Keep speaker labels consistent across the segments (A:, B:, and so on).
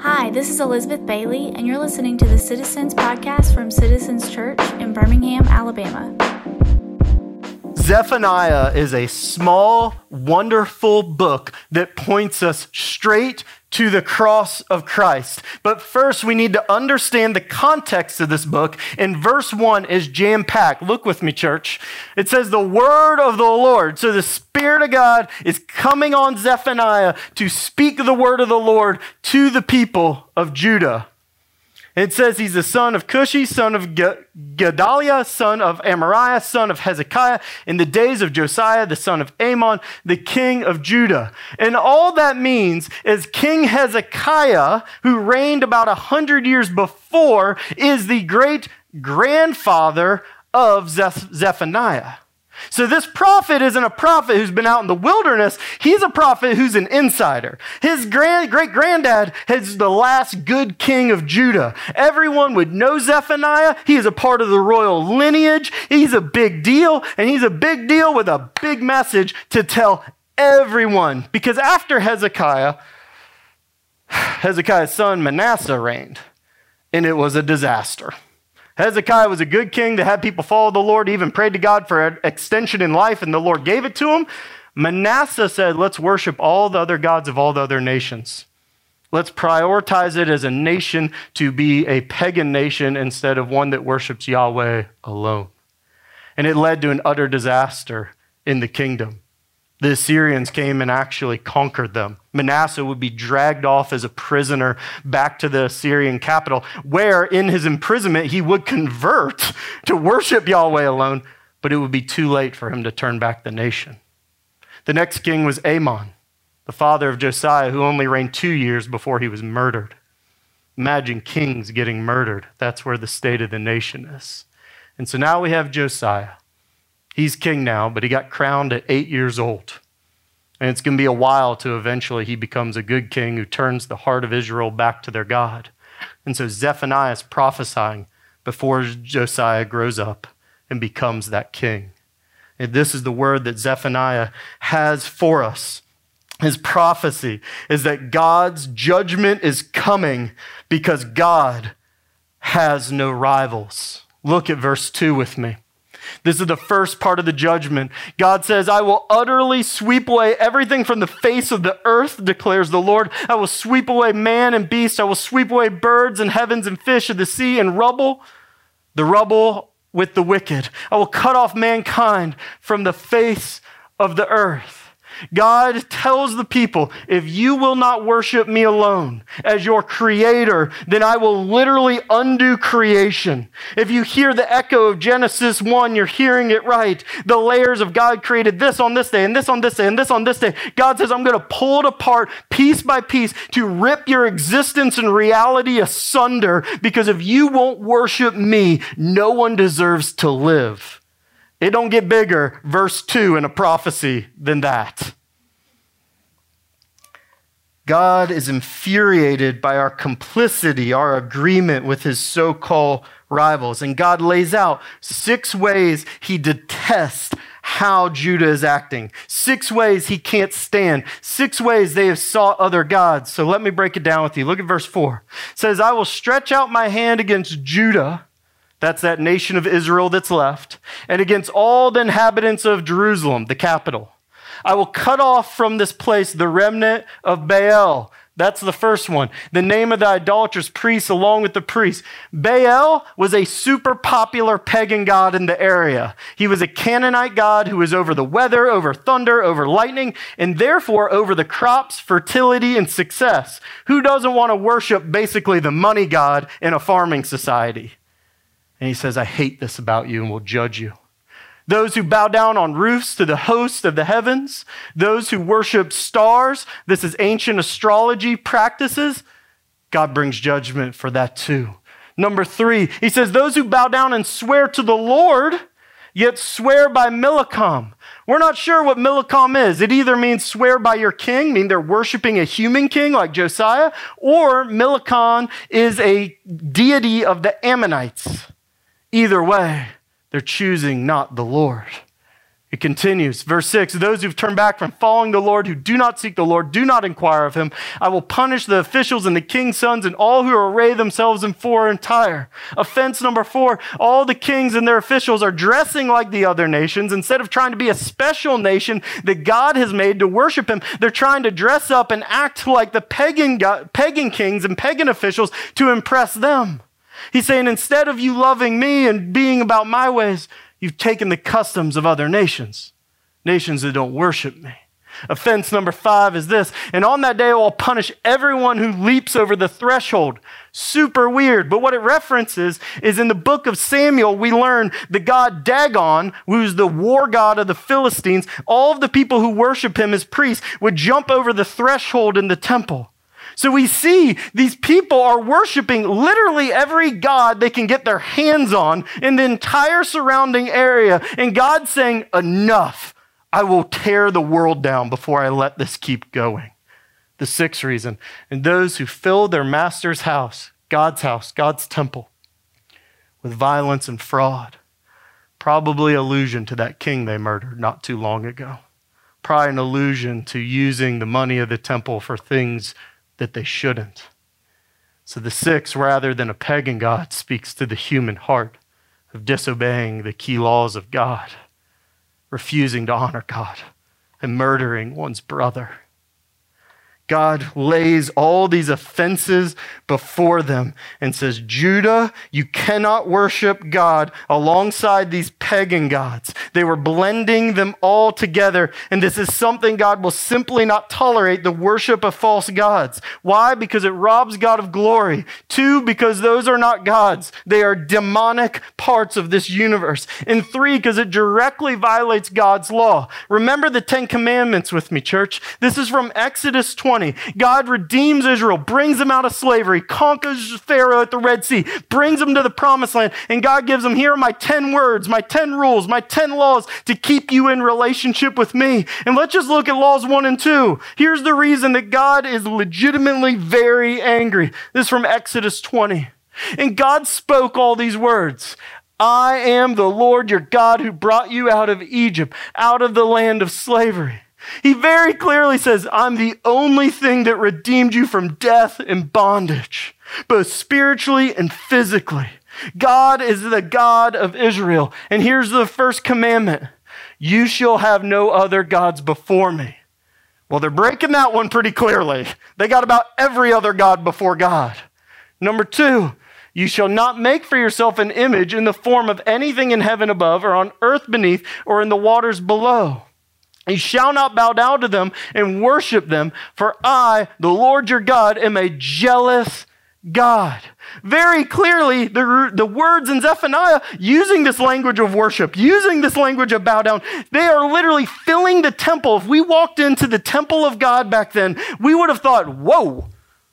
A: Hi, this is Elizabeth Bailey, and you're listening to the Citizens Podcast from Citizens Church in Birmingham, Alabama.
B: Zephaniah is a small, wonderful book that points us straight to the cross of Christ. But first, we need to understand the context of this book. And verse one is jam packed. Look with me, church. It says, The word of the Lord. So the Spirit of God is coming on Zephaniah to speak the word of the Lord to the people of Judah. It says he's the son of Cushi, son of Gedaliah, son of Amariah, son of Hezekiah, in the days of Josiah, the son of Amon, the king of Judah. And all that means is King Hezekiah, who reigned about a hundred years before, is the great grandfather of Zephaniah. So, this prophet isn't a prophet who's been out in the wilderness. He's a prophet who's an insider. His grand, great granddad is the last good king of Judah. Everyone would know Zephaniah. He is a part of the royal lineage. He's a big deal, and he's a big deal with a big message to tell everyone. Because after Hezekiah, Hezekiah's son Manasseh reigned, and it was a disaster. Hezekiah was a good king that had people follow the Lord, even prayed to God for an extension in life, and the Lord gave it to him. Manasseh said, Let's worship all the other gods of all the other nations. Let's prioritize it as a nation to be a pagan nation instead of one that worships Yahweh alone. And it led to an utter disaster in the kingdom the Assyrians came and actually conquered them. Manasseh would be dragged off as a prisoner back to the Assyrian capital, where in his imprisonment he would convert to worship Yahweh alone, but it would be too late for him to turn back the nation. The next king was Amon, the father of Josiah, who only reigned two years before he was murdered. Imagine kings getting murdered. That's where the state of the nation is. And so now we have Josiah He's king now, but he got crowned at eight years old. And it's going to be a while to eventually he becomes a good king who turns the heart of Israel back to their God. And so Zephaniah is prophesying before Josiah grows up and becomes that king. And this is the word that Zephaniah has for us. His prophecy is that God's judgment is coming because God has no rivals. Look at verse 2 with me. This is the first part of the judgment. God says, I will utterly sweep away everything from the face of the earth, declares the Lord. I will sweep away man and beast. I will sweep away birds and heavens and fish of the sea and rubble, the rubble with the wicked. I will cut off mankind from the face of the earth. God tells the people, if you will not worship me alone as your creator, then I will literally undo creation. If you hear the echo of Genesis 1, you're hearing it right. The layers of God created this on this day, and this on this day, and this on this day. God says, I'm going to pull it apart piece by piece to rip your existence and reality asunder because if you won't worship me, no one deserves to live. It don't get bigger, verse 2 in a prophecy than that. God is infuriated by our complicity, our agreement with his so called rivals. And God lays out six ways he detests how Judah is acting, six ways he can't stand, six ways they have sought other gods. So let me break it down with you. Look at verse 4. It says, I will stretch out my hand against Judah that's that nation of Israel that's left. And against all the inhabitants of Jerusalem, the capital. I will cut off from this place the remnant of Baal. That's the first one. The name of the idolatrous priest along with the priests. Baal was a super popular pagan god in the area. He was a Canaanite god who was over the weather, over thunder, over lightning, and therefore over the crops, fertility, and success. Who doesn't want to worship basically the money god in a farming society? And he says, I hate this about you and will judge you. Those who bow down on roofs to the host of the heavens, those who worship stars, this is ancient astrology practices, God brings judgment for that too. Number three, he says, Those who bow down and swear to the Lord, yet swear by Milcom. We're not sure what Milcom is. It either means swear by your king, mean they're worshiping a human king like Josiah, or Milcom is a deity of the Ammonites. Either way, they're choosing not the Lord. It continues, verse 6 Those who've turned back from following the Lord, who do not seek the Lord, do not inquire of him. I will punish the officials and the king's sons and all who array themselves in foreign attire. Offense number four all the kings and their officials are dressing like the other nations. Instead of trying to be a special nation that God has made to worship him, they're trying to dress up and act like the pagan, pagan kings and pagan officials to impress them. He's saying, instead of you loving me and being about my ways, You've taken the customs of other nations, nations that don't worship me. Offense number five is this, and on that day I will punish everyone who leaps over the threshold. Super weird, but what it references is in the book of Samuel, we learn the god Dagon, who's the war god of the Philistines, all of the people who worship him as priests would jump over the threshold in the temple. So we see these people are worshiping literally every God they can get their hands on in the entire surrounding area. And God's saying, Enough. I will tear the world down before I let this keep going. The sixth reason, and those who fill their master's house, God's house, God's temple, with violence and fraud. Probably allusion to that king they murdered not too long ago. Probably an allusion to using the money of the temple for things that they shouldn't. So the six, rather than a pagan God, speaks to the human heart of disobeying the key laws of God, refusing to honor God, and murdering one's brother. God lays all these offenses before them and says, Judah, you cannot worship God alongside these pagan gods. They were blending them all together. And this is something God will simply not tolerate the worship of false gods. Why? Because it robs God of glory. Two, because those are not gods. They are demonic parts of this universe. And three, because it directly violates God's law. Remember the Ten Commandments with me, church. This is from Exodus 20. 20. God redeems Israel, brings them out of slavery, conquers Pharaoh at the Red Sea, brings them to the promised land, and God gives them here are my 10 words, my 10 rules, my 10 laws to keep you in relationship with me. And let's just look at laws 1 and 2. Here's the reason that God is legitimately very angry. This is from Exodus 20. And God spoke all these words. I am the Lord your God who brought you out of Egypt, out of the land of slavery. He very clearly says, I'm the only thing that redeemed you from death and bondage, both spiritually and physically. God is the God of Israel. And here's the first commandment You shall have no other gods before me. Well, they're breaking that one pretty clearly. They got about every other God before God. Number two, you shall not make for yourself an image in the form of anything in heaven above, or on earth beneath, or in the waters below. You shall not bow down to them and worship them, for I, the Lord your God, am a jealous God. Very clearly, the, the words in Zephaniah using this language of worship, using this language of bow down, they are literally filling the temple. If we walked into the temple of God back then, we would have thought, whoa,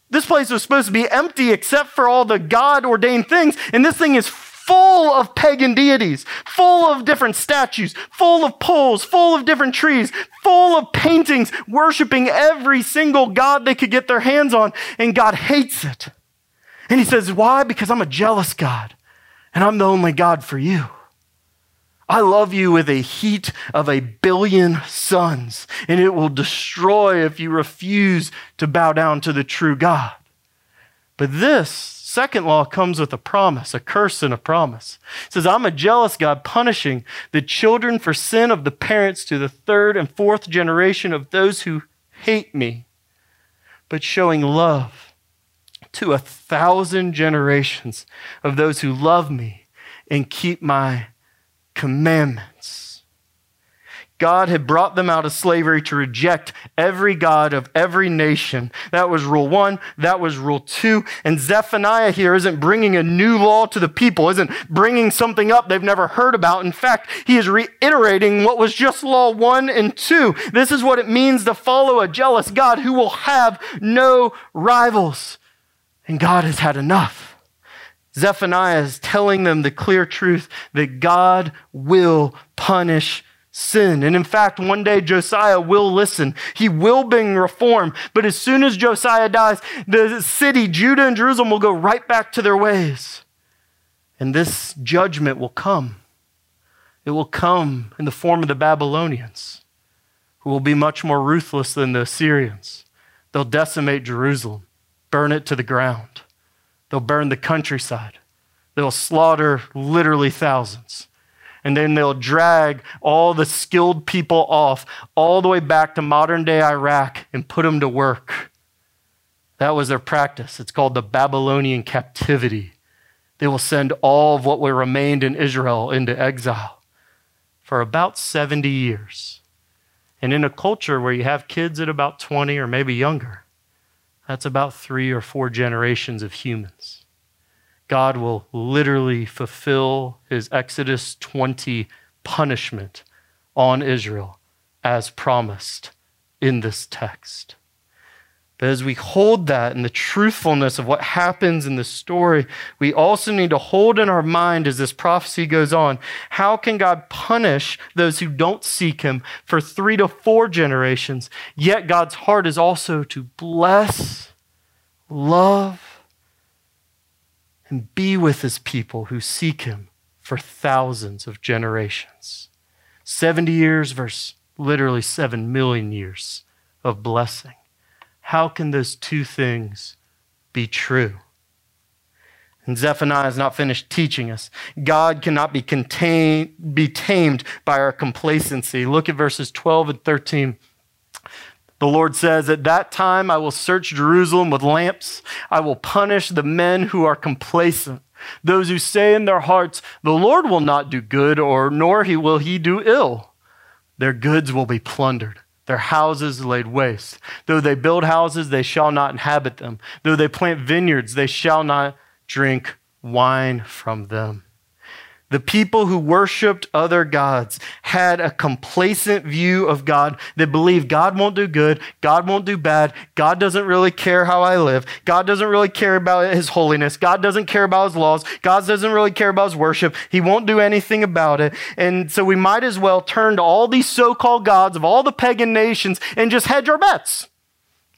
B: this place was supposed to be empty except for all the God ordained things, and this thing is full of pagan deities, full of different statues, full of poles, full of different trees, full of paintings worshiping every single god they could get their hands on. And God hates it. And he says, Why? Because I'm a jealous God, and I'm the only God for you. I love you with a heat of a billion suns, and it will destroy if you refuse to bow down to the true God. But this second law comes with a promise, a curse and a promise. It says, I'm a jealous God, punishing the children for sin of the parents to the third and fourth generation of those who hate me, but showing love to a thousand generations of those who love me and keep my commandments. God had brought them out of slavery to reject every God of every nation. That was rule one. That was rule two. And Zephaniah here isn't bringing a new law to the people, isn't bringing something up they've never heard about. In fact, he is reiterating what was just law one and two. This is what it means to follow a jealous God who will have no rivals. And God has had enough. Zephaniah is telling them the clear truth that God will punish sin. And in fact, one day Josiah will listen. He will bring reform. But as soon as Josiah dies, the city, Judah and Jerusalem, will go right back to their ways. And this judgment will come. It will come in the form of the Babylonians, who will be much more ruthless than the Assyrians. They'll decimate Jerusalem, burn it to the ground. They'll burn the countryside. They'll slaughter literally thousands. And then they'll drag all the skilled people off all the way back to modern day Iraq and put them to work. That was their practice. It's called the Babylonian captivity. They will send all of what remained in Israel into exile for about 70 years. And in a culture where you have kids at about 20 or maybe younger, that's about three or four generations of humans. God will literally fulfill his Exodus 20 punishment on Israel as promised in this text. But as we hold that and the truthfulness of what happens in the story, we also need to hold in our mind as this prophecy goes on how can God punish those who don't seek Him for three to four generations? Yet God's heart is also to bless, love, and be with His people who seek Him for thousands of generations. 70 years versus literally 7 million years of blessing. How can those two things be true? And Zephaniah is not finished teaching us. God cannot be contained, be tamed by our complacency. Look at verses 12 and 13. The Lord says, At that time I will search Jerusalem with lamps. I will punish the men who are complacent, those who say in their hearts, The Lord will not do good, or nor he will he do ill. Their goods will be plundered their houses laid waste. Though they build houses, they shall not inhabit them. Though they plant vineyards, they shall not drink wine from them. The people who worshiped other gods had a complacent view of God that believed God won't do good, God won't do bad, God doesn't really care how I live, God doesn't really care about his holiness, God doesn't care about his laws, God doesn't really care about his worship, he won't do anything about it. And so we might as well turn to all these so called gods of all the pagan nations and just hedge our bets.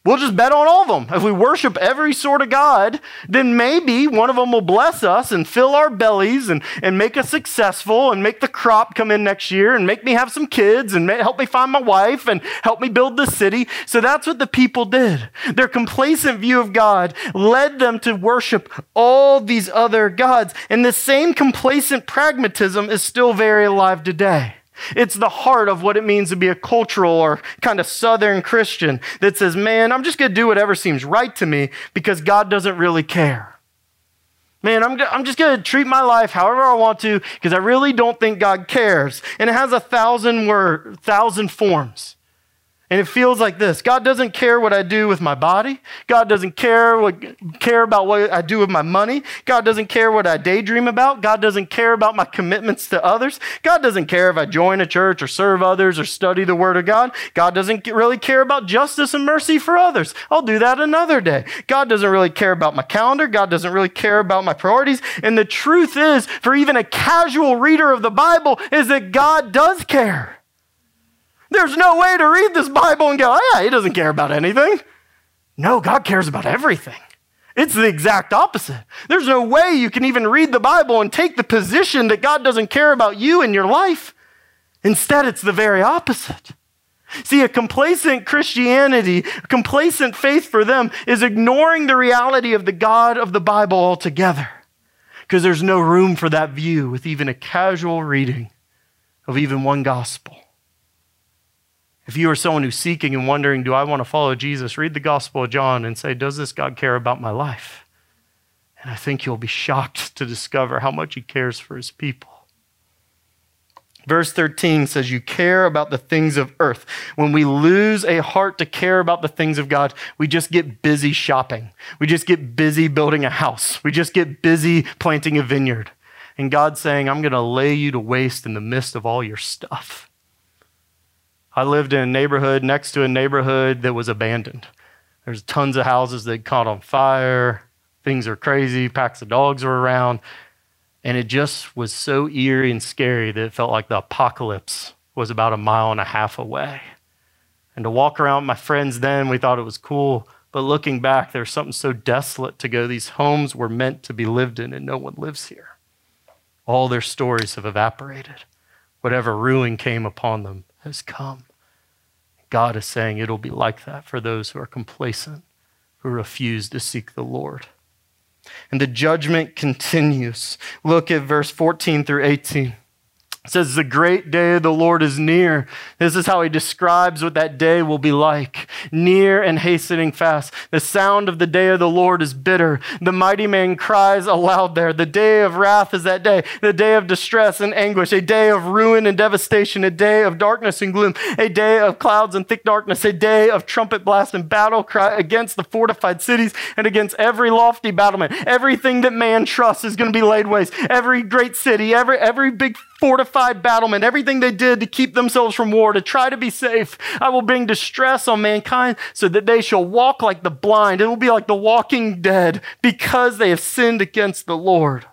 B: We'll just bet on all of them. If we worship every sort of God, then maybe one of them will bless us and fill our bellies and, and make us successful and make the crop come in next year and make me have some kids and help me find my wife and help me build the city. So that's what the people did. Their complacent view of God led them to worship all these other gods. And the same complacent pragmatism is still very alive today. It's the heart of what it means to be a cultural or kind of southern Christian that says, man, I'm just going to do whatever seems right to me because God doesn't really care. Man, I'm, I'm just going to treat my life however I want to because I really don't think God cares. And it has a thousand word, thousand forms. And it feels like this God doesn't care what I do with my body. God doesn't care, what, care about what I do with my money. God doesn't care what I daydream about. God doesn't care about my commitments to others. God doesn't care if I join a church or serve others or study the Word of God. God doesn't really care about justice and mercy for others. I'll do that another day. God doesn't really care about my calendar. God doesn't really care about my priorities. And the truth is, for even a casual reader of the Bible, is that God does care. There's no way to read this Bible and go, oh, yeah, he doesn't care about anything. No, God cares about everything. It's the exact opposite. There's no way you can even read the Bible and take the position that God doesn't care about you and your life. Instead, it's the very opposite. See, a complacent Christianity, a complacent faith for them, is ignoring the reality of the God of the Bible altogether. Because there's no room for that view with even a casual reading of even one gospel. If you are someone who's seeking and wondering, do I want to follow Jesus, read the Gospel of John and say, does this God care about my life? And I think you'll be shocked to discover how much he cares for his people. Verse 13 says, You care about the things of earth. When we lose a heart to care about the things of God, we just get busy shopping. We just get busy building a house. We just get busy planting a vineyard. And God's saying, I'm going to lay you to waste in the midst of all your stuff. I lived in a neighborhood next to a neighborhood that was abandoned. There's tons of houses that caught on fire. Things are crazy. Packs of dogs were around. And it just was so eerie and scary that it felt like the apocalypse was about a mile and a half away. And to walk around with my friends then, we thought it was cool. But looking back, there's something so desolate to go. These homes were meant to be lived in, and no one lives here. All their stories have evaporated. whatever ruin came upon them has come. God is saying it'll be like that for those who are complacent, who refuse to seek the Lord. And the judgment continues. Look at verse 14 through 18. It says, The great day of the Lord is near. This is how he describes what that day will be like near and hastening fast. The sound of the day of the Lord is bitter. The mighty man cries aloud there. The day of wrath is that day, the day of distress and anguish, a day of ruin and devastation, a day of darkness and gloom, a day of clouds and thick darkness, a day of trumpet blast and battle cry against the fortified cities and against every lofty battlement. Everything that man trusts is going to be laid waste. Every great city, every, every big fortified battlement, everything they did to keep themselves from war, to try to be safe. I will bring distress on mankind so that they shall walk like the blind. It will be like the walking dead because they have sinned against the Lord.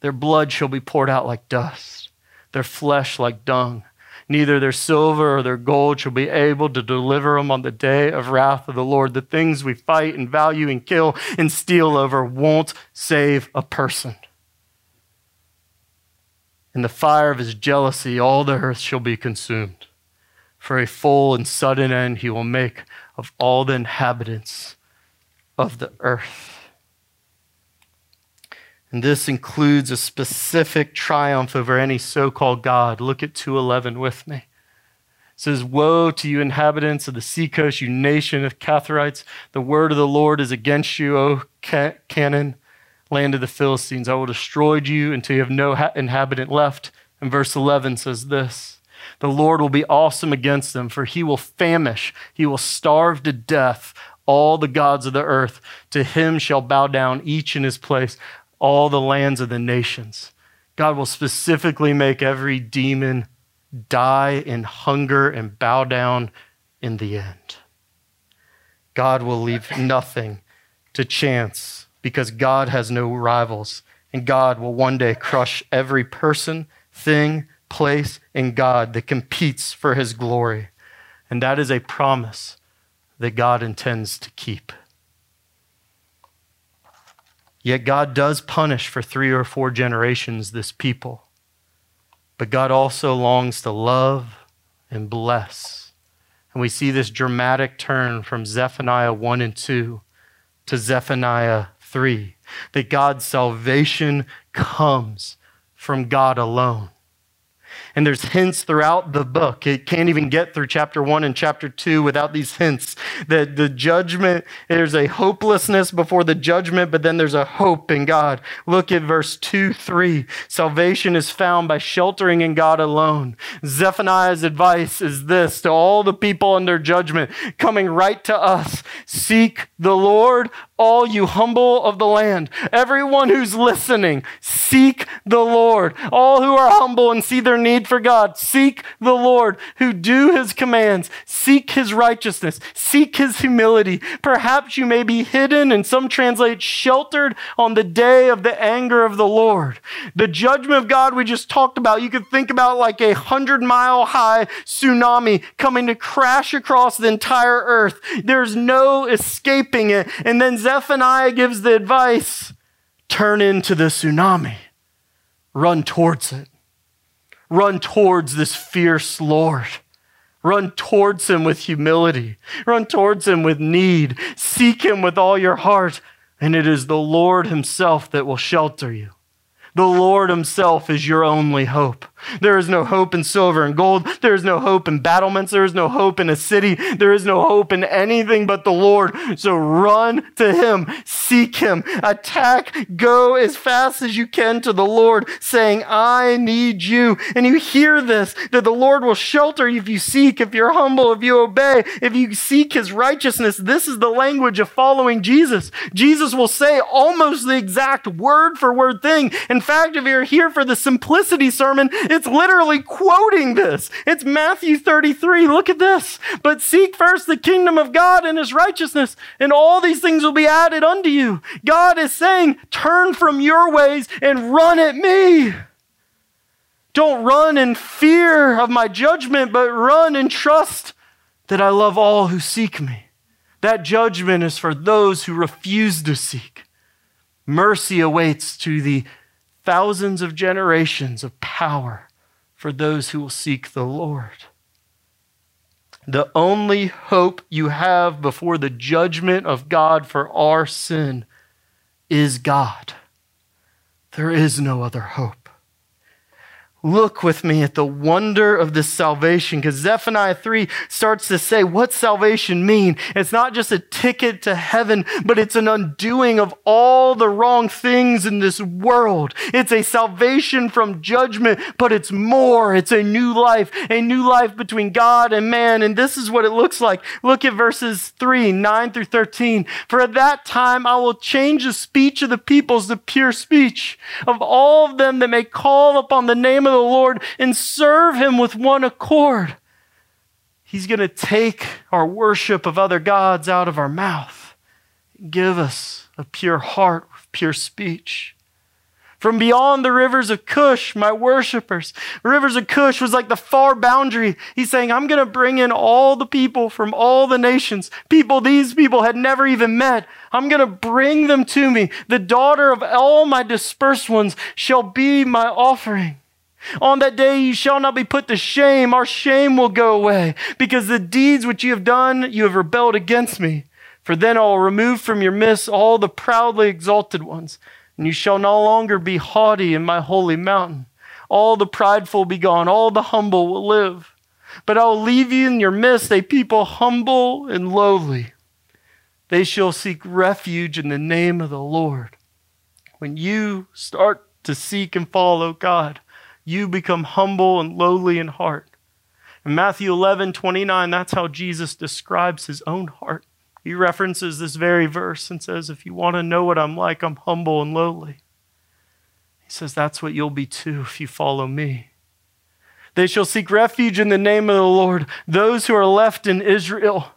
B: Their blood shall be poured out like dust, their flesh like dung. Neither their silver or their gold shall be able to deliver them on the day of wrath of the Lord. The things we fight and value and kill and steal over won't save a person. In the fire of his jealousy, all the earth shall be consumed. For a full and sudden end he will make of all the inhabitants of the earth. And this includes a specific triumph over any so called God. Look at 211 with me. It says, Woe to you, inhabitants of the seacoast, you nation of Cherethites. The word of the Lord is against you, O Canaan land of the Philistines. I will destroy you until you have no ha- inhabitant left. And verse 11 says this The Lord will be awesome against them, for he will famish, he will starve to death all the gods of the earth. To him shall bow down each in his place, all the lands of the nations. God will specifically make every demon die in hunger and bow down in the end. God will leave nothing to chance because God has no rivals, and God will one day crush every person, thing, place, in God that competes for his glory. And that is a promise that God intends to keep. Yet God does punish for three or four generations this people. But God also longs to love and bless. And we see this dramatic turn from Zephaniah 1 and 2 to Zephaniah 3 that God's salvation comes from God alone. And there's hints throughout the book. It can't even get through chapter one and chapter two without these hints that the judgment, there's a hopelessness before the judgment, but then there's a hope in God. Look at verse two, three. Salvation is found by sheltering in God alone. Zephaniah's advice is this to all the people under judgment coming right to us seek the Lord all you humble of the land, everyone who's listening, seek the Lord. All who are humble and see their need for God, seek the Lord, who do his commands, seek his righteousness, seek his humility. Perhaps you may be hidden, and some translate sheltered on the day of the anger of the Lord. The judgment of God we just talked about, you could think about like a hundred mile high tsunami coming to crash across the entire earth. There's no escaping it. And then Zephaniah gives the advice turn into the tsunami, run towards it, run towards this fierce Lord. Run towards him with humility. Run towards him with need. Seek him with all your heart. And it is the Lord himself that will shelter you. The Lord Himself is your only hope. There is no hope in silver and gold. There is no hope in battlements. There is no hope in a city. There is no hope in anything but the Lord. So run to Him, seek Him, attack, go as fast as you can to the Lord, saying, I need you. And you hear this that the Lord will shelter you if you seek, if you're humble, if you obey, if you seek His righteousness. This is the language of following Jesus. Jesus will say almost the exact word for word thing. In fact, if you're here for the simplicity sermon, it's literally quoting this. It's Matthew 33. Look at this. But seek first the kingdom of God and his righteousness, and all these things will be added unto you. God is saying, turn from your ways and run at me. Don't run in fear of my judgment, but run and trust that I love all who seek me. That judgment is for those who refuse to seek. Mercy awaits to the thousands of generations of power for those who will seek the Lord. The only hope you have before the judgment of God for our sin is God. There is no other hope look with me at the wonder of this salvation because Zephaniah 3 starts to say what salvation mean. It's not just a ticket to heaven, but it's an undoing of all the wrong things in this world. It's a salvation from judgment, but it's more. It's a new life, a new life between God and man. And this is what it looks like. Look at verses 3, 9 through 13. For at that time I will change the speech of the peoples to pure speech of all of them that may call upon the name of the Lord and serve Him with one accord. He's going to take our worship of other gods out of our mouth, give us a pure heart with pure speech. From beyond the rivers of Cush, my worshipers. Rivers of Cush was like the far boundary. He's saying, I'm going to bring in all the people from all the nations, people these people had never even met. I'm going to bring them to me. The daughter of all my dispersed ones shall be my offering. On that day you shall not be put to shame. Our shame will go away because the deeds which you have done, you have rebelled against me. For then I will remove from your midst all the proudly exalted ones, and you shall no longer be haughty in my holy mountain. All the prideful will be gone, all the humble will live. But I will leave you in your midst a people humble and lowly. They shall seek refuge in the name of the Lord. When you start to seek and follow God, you become humble and lowly in heart. In Matthew 11, 29, that's how Jesus describes his own heart. He references this very verse and says, If you want to know what I'm like, I'm humble and lowly. He says, That's what you'll be too if you follow me. They shall seek refuge in the name of the Lord, those who are left in Israel.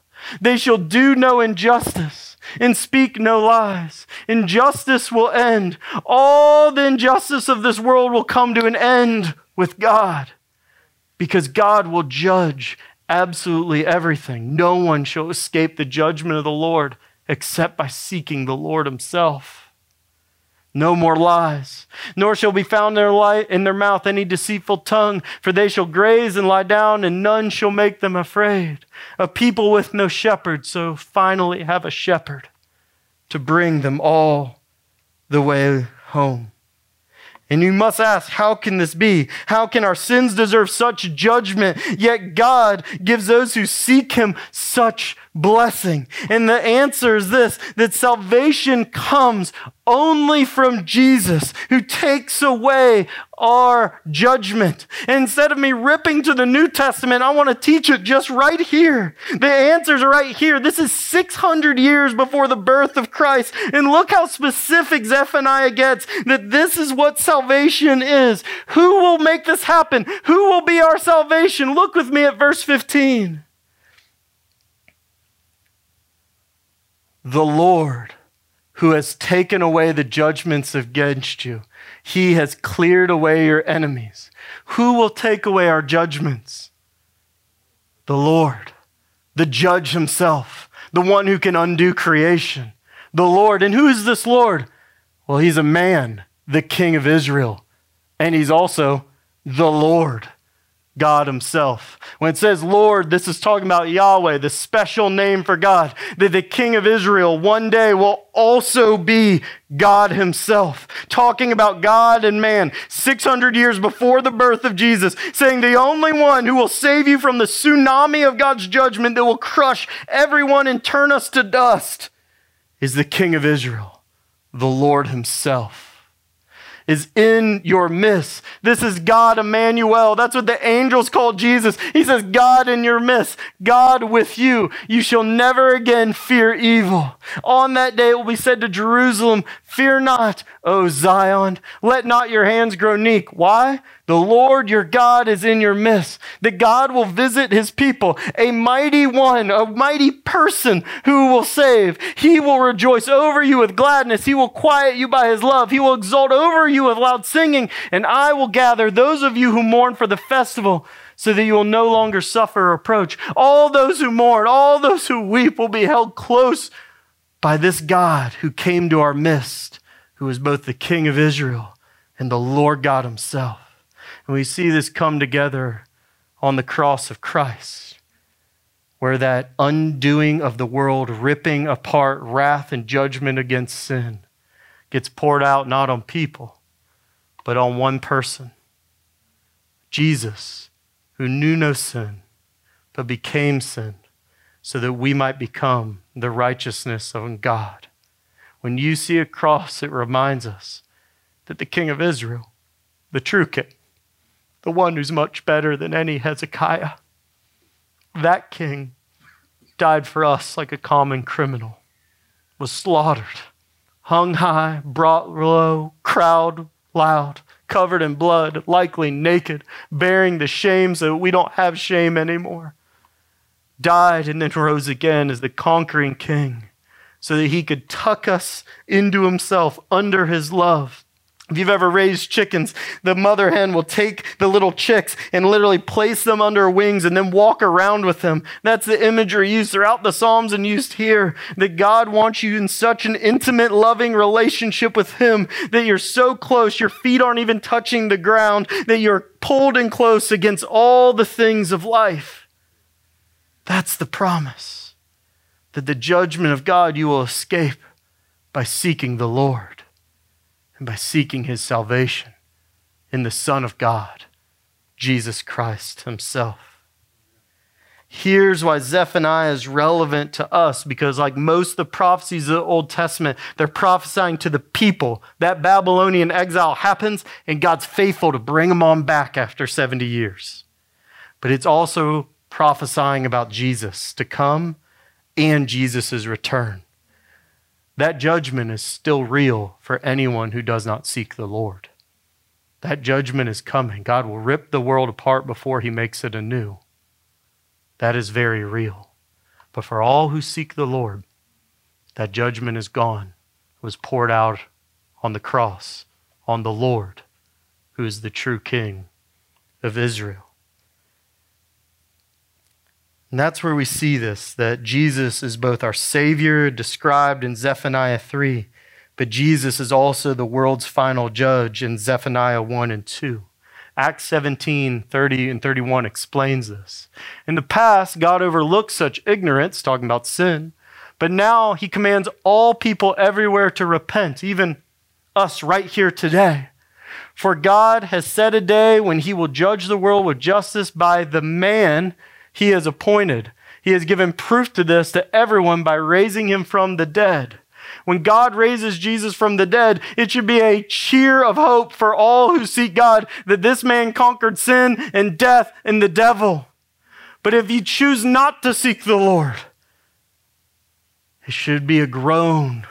B: They shall do no injustice and speak no lies. Injustice will end. All the injustice of this world will come to an end with God because God will judge absolutely everything. No one shall escape the judgment of the Lord except by seeking the Lord Himself. No more lies, nor shall be found in their, light, in their mouth any deceitful tongue, for they shall graze and lie down, and none shall make them afraid. A people with no shepherd, so finally have a shepherd to bring them all the way home. And you must ask, how can this be? How can our sins deserve such judgment, yet God gives those who seek Him such blessing? And the answer is this that salvation comes only from Jesus, who takes away our judgment. Instead of me ripping to the New Testament, I want to teach it just right here. The answers are right here. This is 600 years before the birth of Christ. And look how specific Zephaniah gets that this is what salvation is. Who will make this happen? Who will be our salvation? Look with me at verse 15. The Lord who has taken away the judgments against you. He has cleared away your enemies. Who will take away our judgments? The Lord, the judge himself, the one who can undo creation. The Lord. And who is this Lord? Well, he's a man, the king of Israel. And he's also the Lord. God Himself. When it says Lord, this is talking about Yahweh, the special name for God, that the King of Israel one day will also be God Himself. Talking about God and man 600 years before the birth of Jesus, saying the only one who will save you from the tsunami of God's judgment that will crush everyone and turn us to dust is the King of Israel, the Lord Himself is in your midst. This is God Emmanuel. That's what the angels called Jesus. He says, God in your midst, God with you. You shall never again fear evil. On that day it will be said to Jerusalem, Fear not, O Zion. Let not your hands grow weak. Why? The Lord your God is in your midst. That God will visit his people, a mighty one, a mighty person who will save. He will rejoice over you with gladness. He will quiet you by his love. He will exult over you with loud singing. And I will gather those of you who mourn for the festival so that you will no longer suffer reproach. All those who mourn, all those who weep will be held close by this God who came to our midst, who is both the King of Israel and the Lord God himself. And we see this come together on the cross of Christ, where that undoing of the world, ripping apart wrath and judgment against sin, gets poured out not on people, but on one person Jesus, who knew no sin, but became sin, so that we might become the righteousness of God. When you see a cross, it reminds us that the King of Israel, the true King, the one who's much better than any Hezekiah, that King died for us like a common criminal, was slaughtered, hung high, brought low, crowd loud, covered in blood, likely naked, bearing the shame so that we don't have shame anymore. Died and then rose again as the conquering king so that he could tuck us into himself under his love if you've ever raised chickens, the mother hen will take the little chicks and literally place them under her wings and then walk around with them. That's the imagery used throughout the Psalms and used here that God wants you in such an intimate, loving relationship with Him that you're so close, your feet aren't even touching the ground, that you're pulled in close against all the things of life. That's the promise that the judgment of God you will escape by seeking the Lord and by seeking his salvation in the Son of God, Jesus Christ himself. Here's why Zephaniah is relevant to us because, like most of the prophecies of the Old Testament, they're prophesying to the people. That Babylonian exile happens, and God's faithful to bring them on back after 70 years. But it's also prophesying about Jesus to come and Jesus' return that judgment is still real for anyone who does not seek the Lord. That judgment is coming. God will rip the world apart before he makes it anew. That is very real. But for all who seek the Lord, that judgment is gone. It was poured out on the cross, on the Lord, who is the true King of Israel. And that's where we see this that Jesus is both our Savior, described in Zephaniah 3, but Jesus is also the world's final judge in Zephaniah 1 and 2. Acts 17, 30 and 31 explains this. In the past, God overlooked such ignorance, talking about sin, but now he commands all people everywhere to repent, even us right here today. For God has set a day when he will judge the world with justice by the man he has appointed. He has given proof to this to everyone by raising him from the dead. When God raises Jesus from the dead, it should be a cheer of hope for all who seek God that this man conquered sin and death and the devil. But if you choose not to seek the Lord, it should be a groan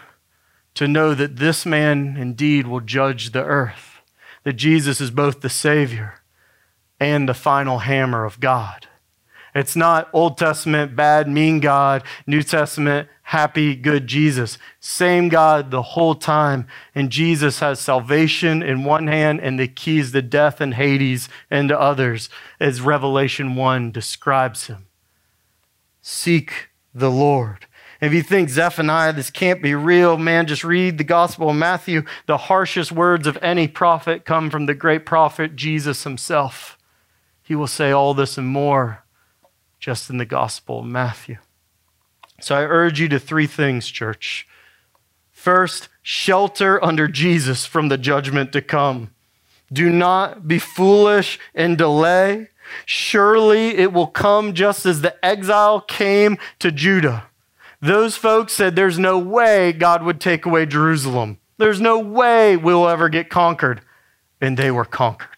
B: to know that this man indeed will judge the earth, that Jesus is both the Savior and the final hammer of God. It's not Old Testament, bad, mean God, New Testament, happy, good Jesus. Same God the whole time. And Jesus has salvation in one hand and the keys to death and Hades into others, as Revelation 1 describes him. Seek the Lord. If you think Zephaniah, this can't be real, man, just read the Gospel of Matthew. The harshest words of any prophet come from the great prophet Jesus himself. He will say all this and more just in the Gospel of Matthew. So I urge you to three things, church. First, shelter under Jesus from the judgment to come. Do not be foolish and delay. Surely it will come just as the exile came to Judah. Those folks said there's no way God would take away Jerusalem. There's no way we'll ever get conquered. And they were conquered.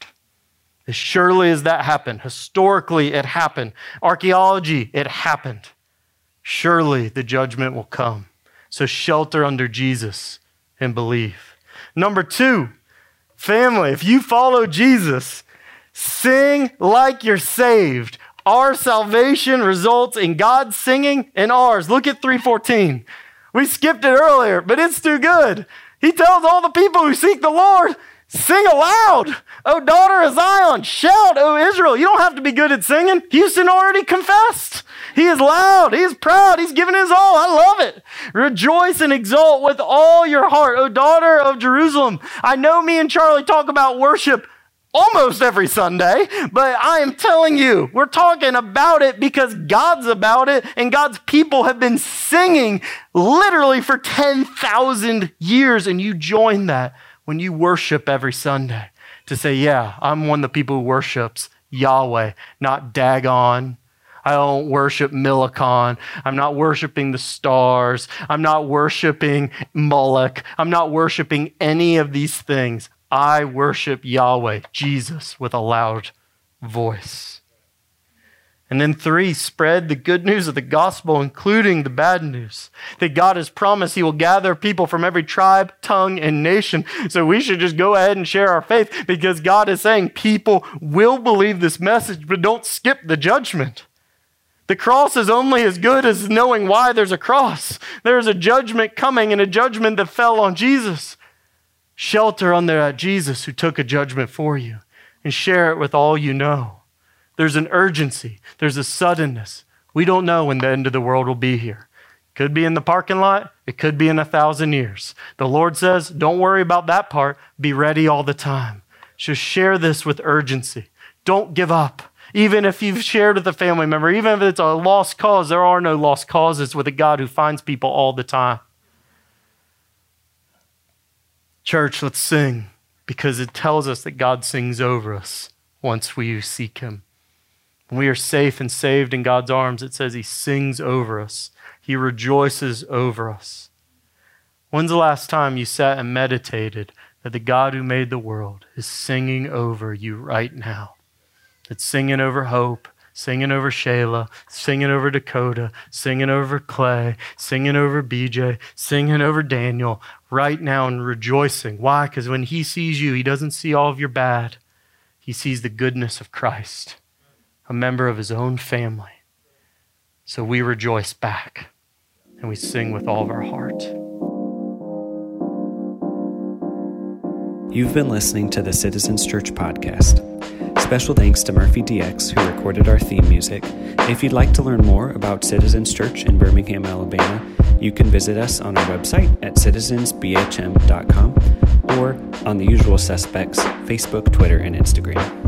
B: As surely as that happened, historically it happened, archaeology, it happened. Surely the judgment will come. So shelter under Jesus and believe. Number two, family, if you follow Jesus, sing like you're saved. Our salvation results in God singing and ours. Look at 314. We skipped it earlier, but it's too good. He tells all the people who seek the Lord, Sing aloud, O daughter of Zion. Shout, O Israel. You don't have to be good at singing. Houston already confessed. He is loud. He is proud. He's given his all. I love it. Rejoice and exult with all your heart, O daughter of Jerusalem. I know me and Charlie talk about worship almost every Sunday, but I am telling you, we're talking about it because God's about it, and God's people have been singing literally for 10,000 years, and you join that when you worship every Sunday to say, Yeah, I'm one of the people who worships Yahweh, not Dagon. I don't worship Milcom. I'm not worshiping the stars. I'm not worshiping Moloch. I'm not worshiping any of these things. I worship Yahweh, Jesus, with a loud voice. And then three, spread the good news of the gospel, including the bad news. That God has promised He will gather people from every tribe, tongue, and nation. So we should just go ahead and share our faith because God is saying people will believe this message, but don't skip the judgment. The cross is only as good as knowing why there's a cross. There's a judgment coming and a judgment that fell on Jesus. Shelter under that Jesus who took a judgment for you and share it with all you know. There's an urgency, there's a suddenness. We don't know when the end of the world will be here. Could be in the parking lot, it could be in a thousand years. The Lord says, don't worry about that part, be ready all the time. Just share this with urgency. Don't give up. Even if you've shared with a family member, even if it's a lost cause, there are no lost causes with a God who finds people all the time. Church, let's sing because it tells us that God sings over us once we seek Him. When we are safe and saved in God's arms, it says He sings over us, He rejoices over us. When's the last time you sat and meditated that the God who made the world is singing over you right now? It's singing over hope, singing over Shayla, singing over Dakota, singing over Clay, singing over BJ, singing over Daniel right now and rejoicing. Why? Because when he sees you, he doesn't see all of your bad, he sees the goodness of Christ, a member of his own family. So we rejoice back and we sing with all of our heart.
C: You've been listening to the Citizens Church podcast. Special thanks to Murphy DX, who recorded our theme music. If you'd like to learn more about Citizens Church in Birmingham, Alabama, you can visit us on our website at citizensbhm.com or on the usual suspects Facebook, Twitter, and Instagram.